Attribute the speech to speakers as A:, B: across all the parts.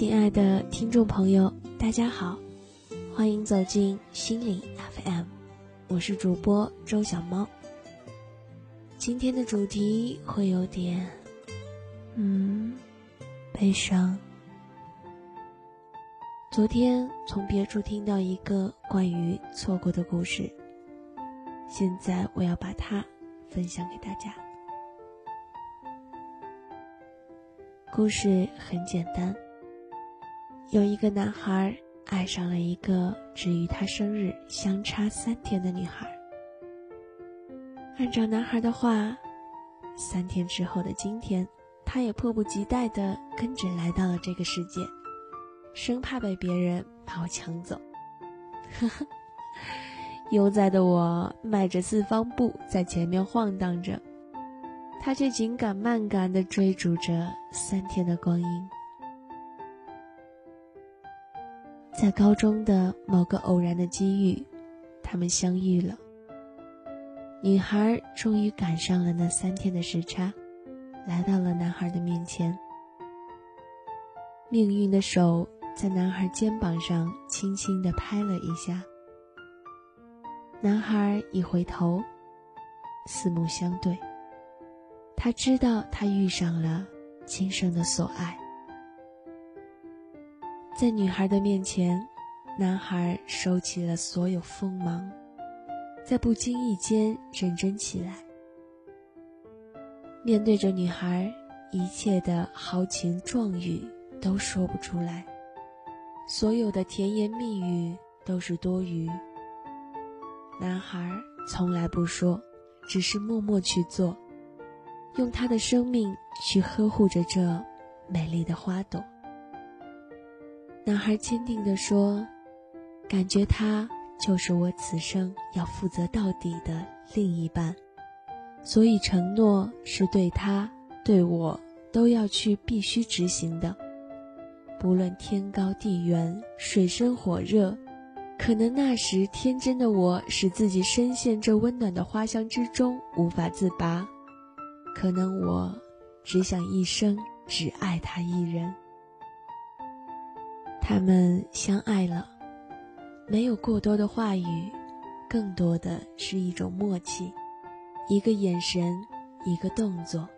A: 亲爱的听众朋友，大家好，欢迎走进心灵 FM，我是主播周小猫。今天的主题会有点，嗯，悲伤。昨天从别处听到一个关于错过的故事，现在我要把它分享给大家。故事很简单。有一个男孩爱上了一个只与他生日相差三天的女孩。按照男孩的话，三天之后的今天，他也迫不及待地跟着来到了这个世界，生怕被别人把我抢走。呵呵，悠哉的我迈着四方步在前面晃荡着，他却紧赶慢赶地追逐着三天的光阴。在高中的某个偶然的机遇，他们相遇了。女孩终于赶上了那三天的时差，来到了男孩的面前。命运的手在男孩肩膀上轻轻地拍了一下。男孩一回头，四目相对。他知道他遇上了今生的所爱。在女孩的面前，男孩收起了所有锋芒，在不经意间认真起来。面对着女孩，一切的豪情壮语都说不出来，所有的甜言蜜语都是多余。男孩从来不说，只是默默去做，用他的生命去呵护着这美丽的花朵。男孩坚定地说：“感觉他就是我此生要负责到底的另一半，所以承诺是对他、对我都要去必须执行的。不论天高地远、水深火热，可能那时天真的我使自己深陷这温暖的花香之中无法自拔，可能我只想一生只爱他一人。”他们相爱了，没有过多的话语，更多的是一种默契，一个眼神，一个动作，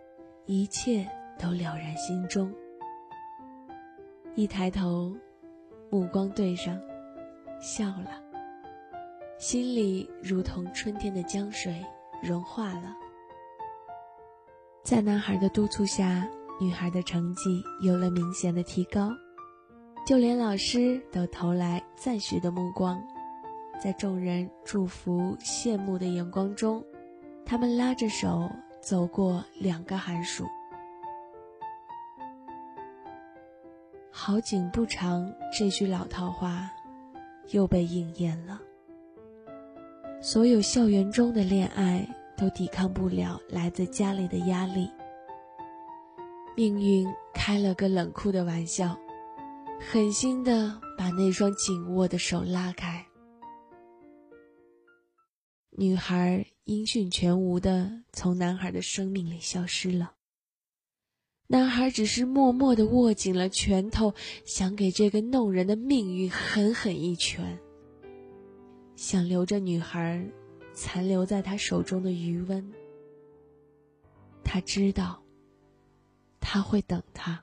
A: 一切都了然心中。一抬头，目光对上，笑了，心里如同春天的江水融化了。在男孩的督促下，女孩的成绩有了明显的提高。就连老师都投来赞许的目光，在众人祝福、羡慕的眼光中，他们拉着手走过两个寒暑。好景不长，这句老套话又被应验了。所有校园中的恋爱都抵抗不了来自家里的压力。命运开了个冷酷的玩笑。狠心的把那双紧握的手拉开，女孩音讯全无的从男孩的生命里消失了。男孩只是默默的握紧了拳头，想给这个弄人的命运狠狠一拳，想留着女孩残留在他手中的余温。他知道，他会等他。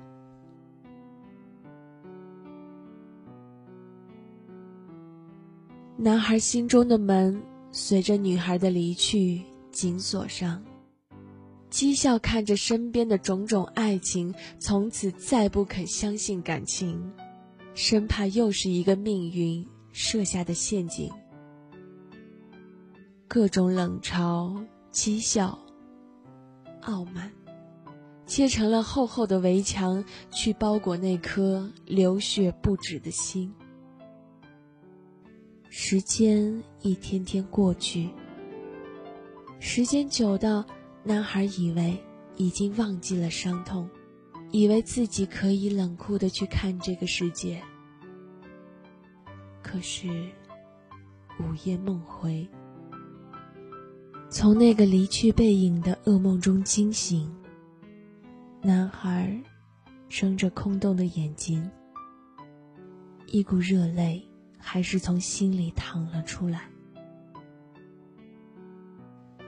A: 男孩心中的门随着女孩的离去紧锁上，讥笑看着身边的种种爱情，从此再不肯相信感情，生怕又是一个命运设下的陷阱。各种冷嘲、讥笑、傲慢，砌成了厚厚的围墙，去包裹那颗流血不止的心。时间一天天过去，时间久到男孩以为已经忘记了伤痛，以为自己可以冷酷的去看这个世界。可是，午夜梦回，从那个离去背影的噩梦中惊醒，男孩睁着空洞的眼睛，一股热泪还是从心里淌了出来。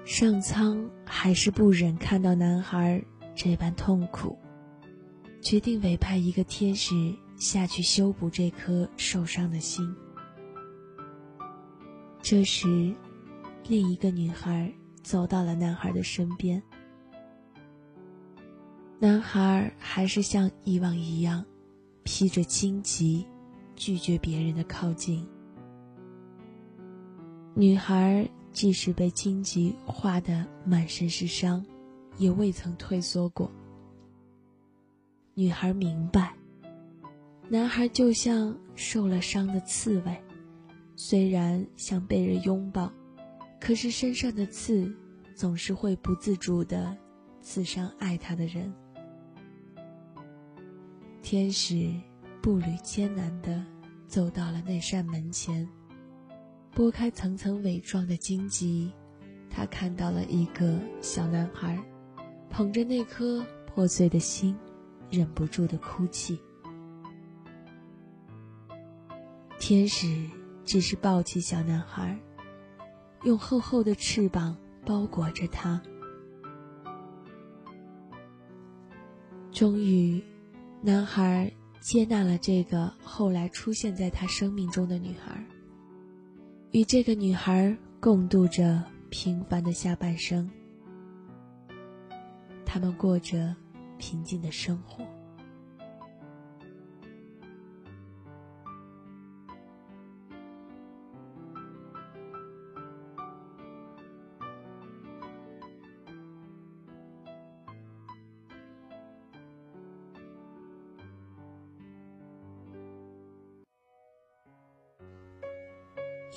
A: 上苍还是不忍看到男孩这般痛苦，决定委派一个天使下去修补这颗受伤的心。这时，另一个女孩走到了男孩的身边。男孩还是像以往一样，披着荆棘，拒绝别人的靠近。女孩即使被荆棘划得满身是伤，也未曾退缩过。女孩明白，男孩就像受了伤的刺猬，虽然想被人拥抱，可是身上的刺总是会不自主的刺伤爱他的人。天使步履艰难的走到了那扇门前，拨开层层伪装的荆棘，他看到了一个小男孩，捧着那颗破碎的心，忍不住的哭泣。天使只是抱起小男孩，用厚厚的翅膀包裹着他，终于。男孩接纳了这个后来出现在他生命中的女孩，与这个女孩共度着平凡的下半生。他们过着平静的生活。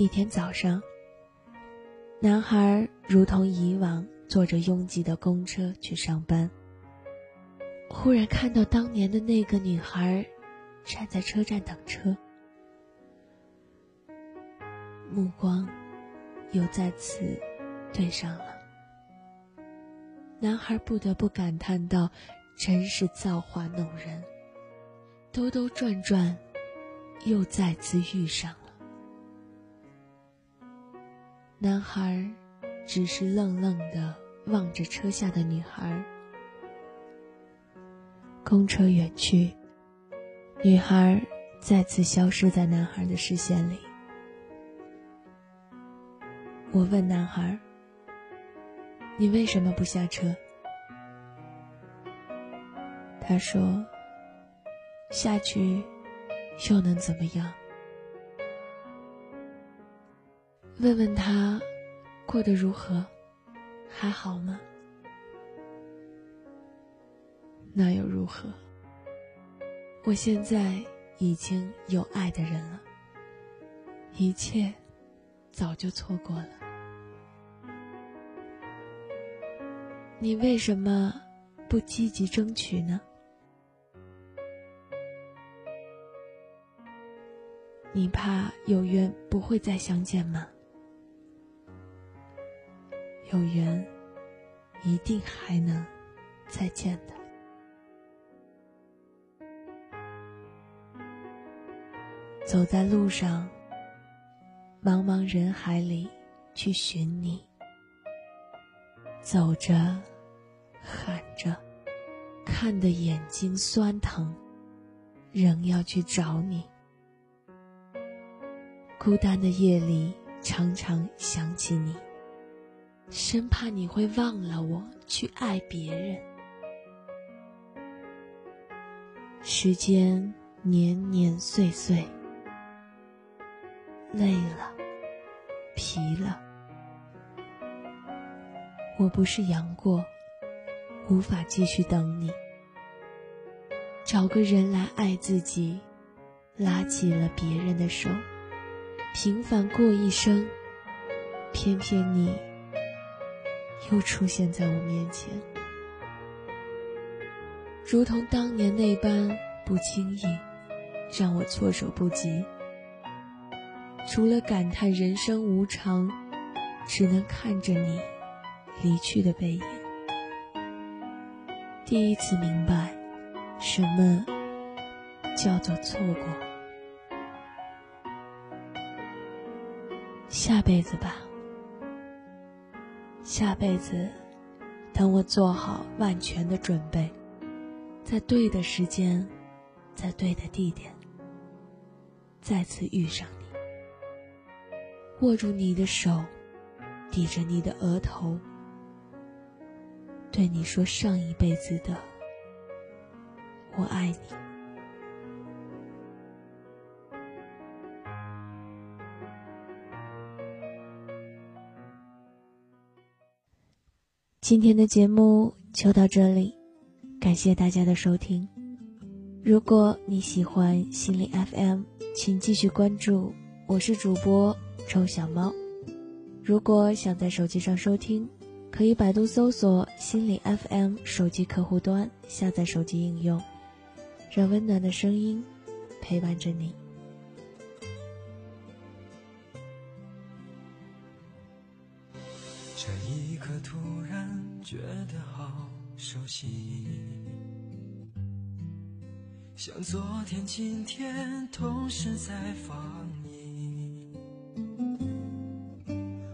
A: 一天早上，男孩如同以往坐着拥挤的公车去上班。忽然看到当年的那个女孩，站在车站等车，目光又再次对上了。男孩不得不感叹道：“真是造化弄人，兜兜转转，又再次遇上。”男孩只是愣愣的望着车下的女孩。公车远去，女孩再次消失在男孩的视线里。我问男孩：“你为什么不下车？”他说：“下去又能怎么样？”问问他，过得如何？还好吗？那又如何？我现在已经有爱的人了，一切早就错过了。你为什么不积极争取呢？你怕有缘不会再相见吗？有缘，一定还能再见的。走在路上，茫茫人海里去寻你，走着，喊着，看得眼睛酸疼，仍要去找你。孤单的夜里，常常想起你。生怕你会忘了我，去爱别人。时间年年岁岁，累了，疲了。我不是杨过，无法继续等你。找个人来爱自己，拉起了别人的手，平凡过一生，偏偏你。又出现在我面前。如同当年那般不经意让我措手不及除了感叹人生无常只能看着你离去的背影。第一次明白什么叫做错过。下辈子吧。下辈子，等我做好万全的准备，在对的时间，在对的地点，再次遇上你，握住你的手，抵着你的额头，对你说上一辈子的“我爱你”。今天的节目就到这里，感谢大家的收听。如果你喜欢心理 FM，请继续关注，我是主播臭小猫。如果想在手机上收听，可以百度搜索“心理 FM” 手机客户端，下载手机应用，让温暖的声音陪伴着你。
B: 这一刻突然觉得好熟悉，像昨天、今天同时在放映。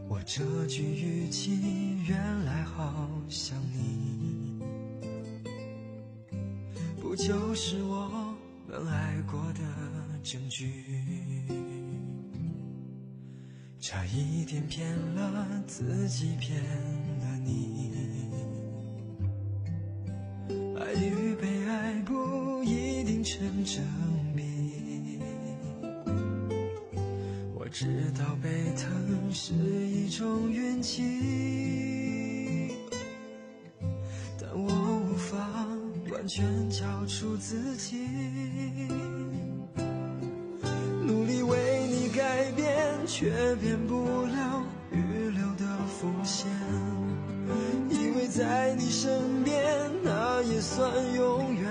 B: 我这句语气原来好像你，不就是我们爱过的证据？差一点骗了自己，骗了你。爱与被爱不一定成正比。我知道被疼是一种运气，但我无法完全交出自己。却变不了预留的伏线，以为在你身边那也算永远，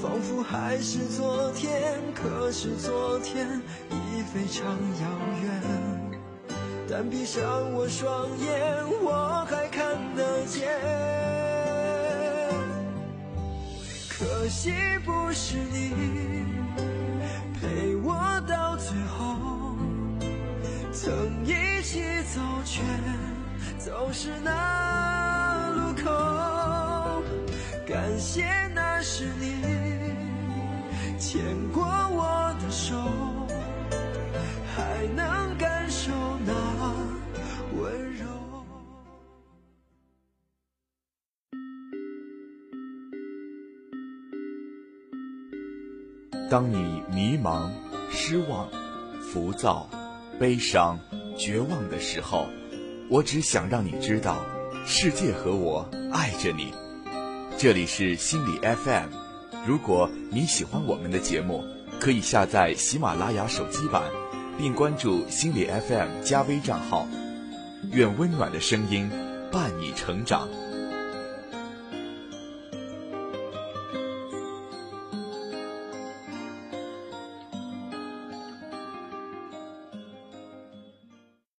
B: 仿佛还是昨天，可是昨天已非常遥远。但闭上我双眼，我还看得见。可惜不是你。到最后，曾一起走，却走失那路口。感谢那是你牵过我的手，还能感受那温柔。
C: 当你迷茫、失望、浮躁、悲伤、绝望的时候，我只想让你知道，世界和我爱着你。这里是心理 FM，如果你喜欢我们的节目，可以下载喜马拉雅手机版，并关注心理 FM 加微账号。愿温暖的声音伴你成长。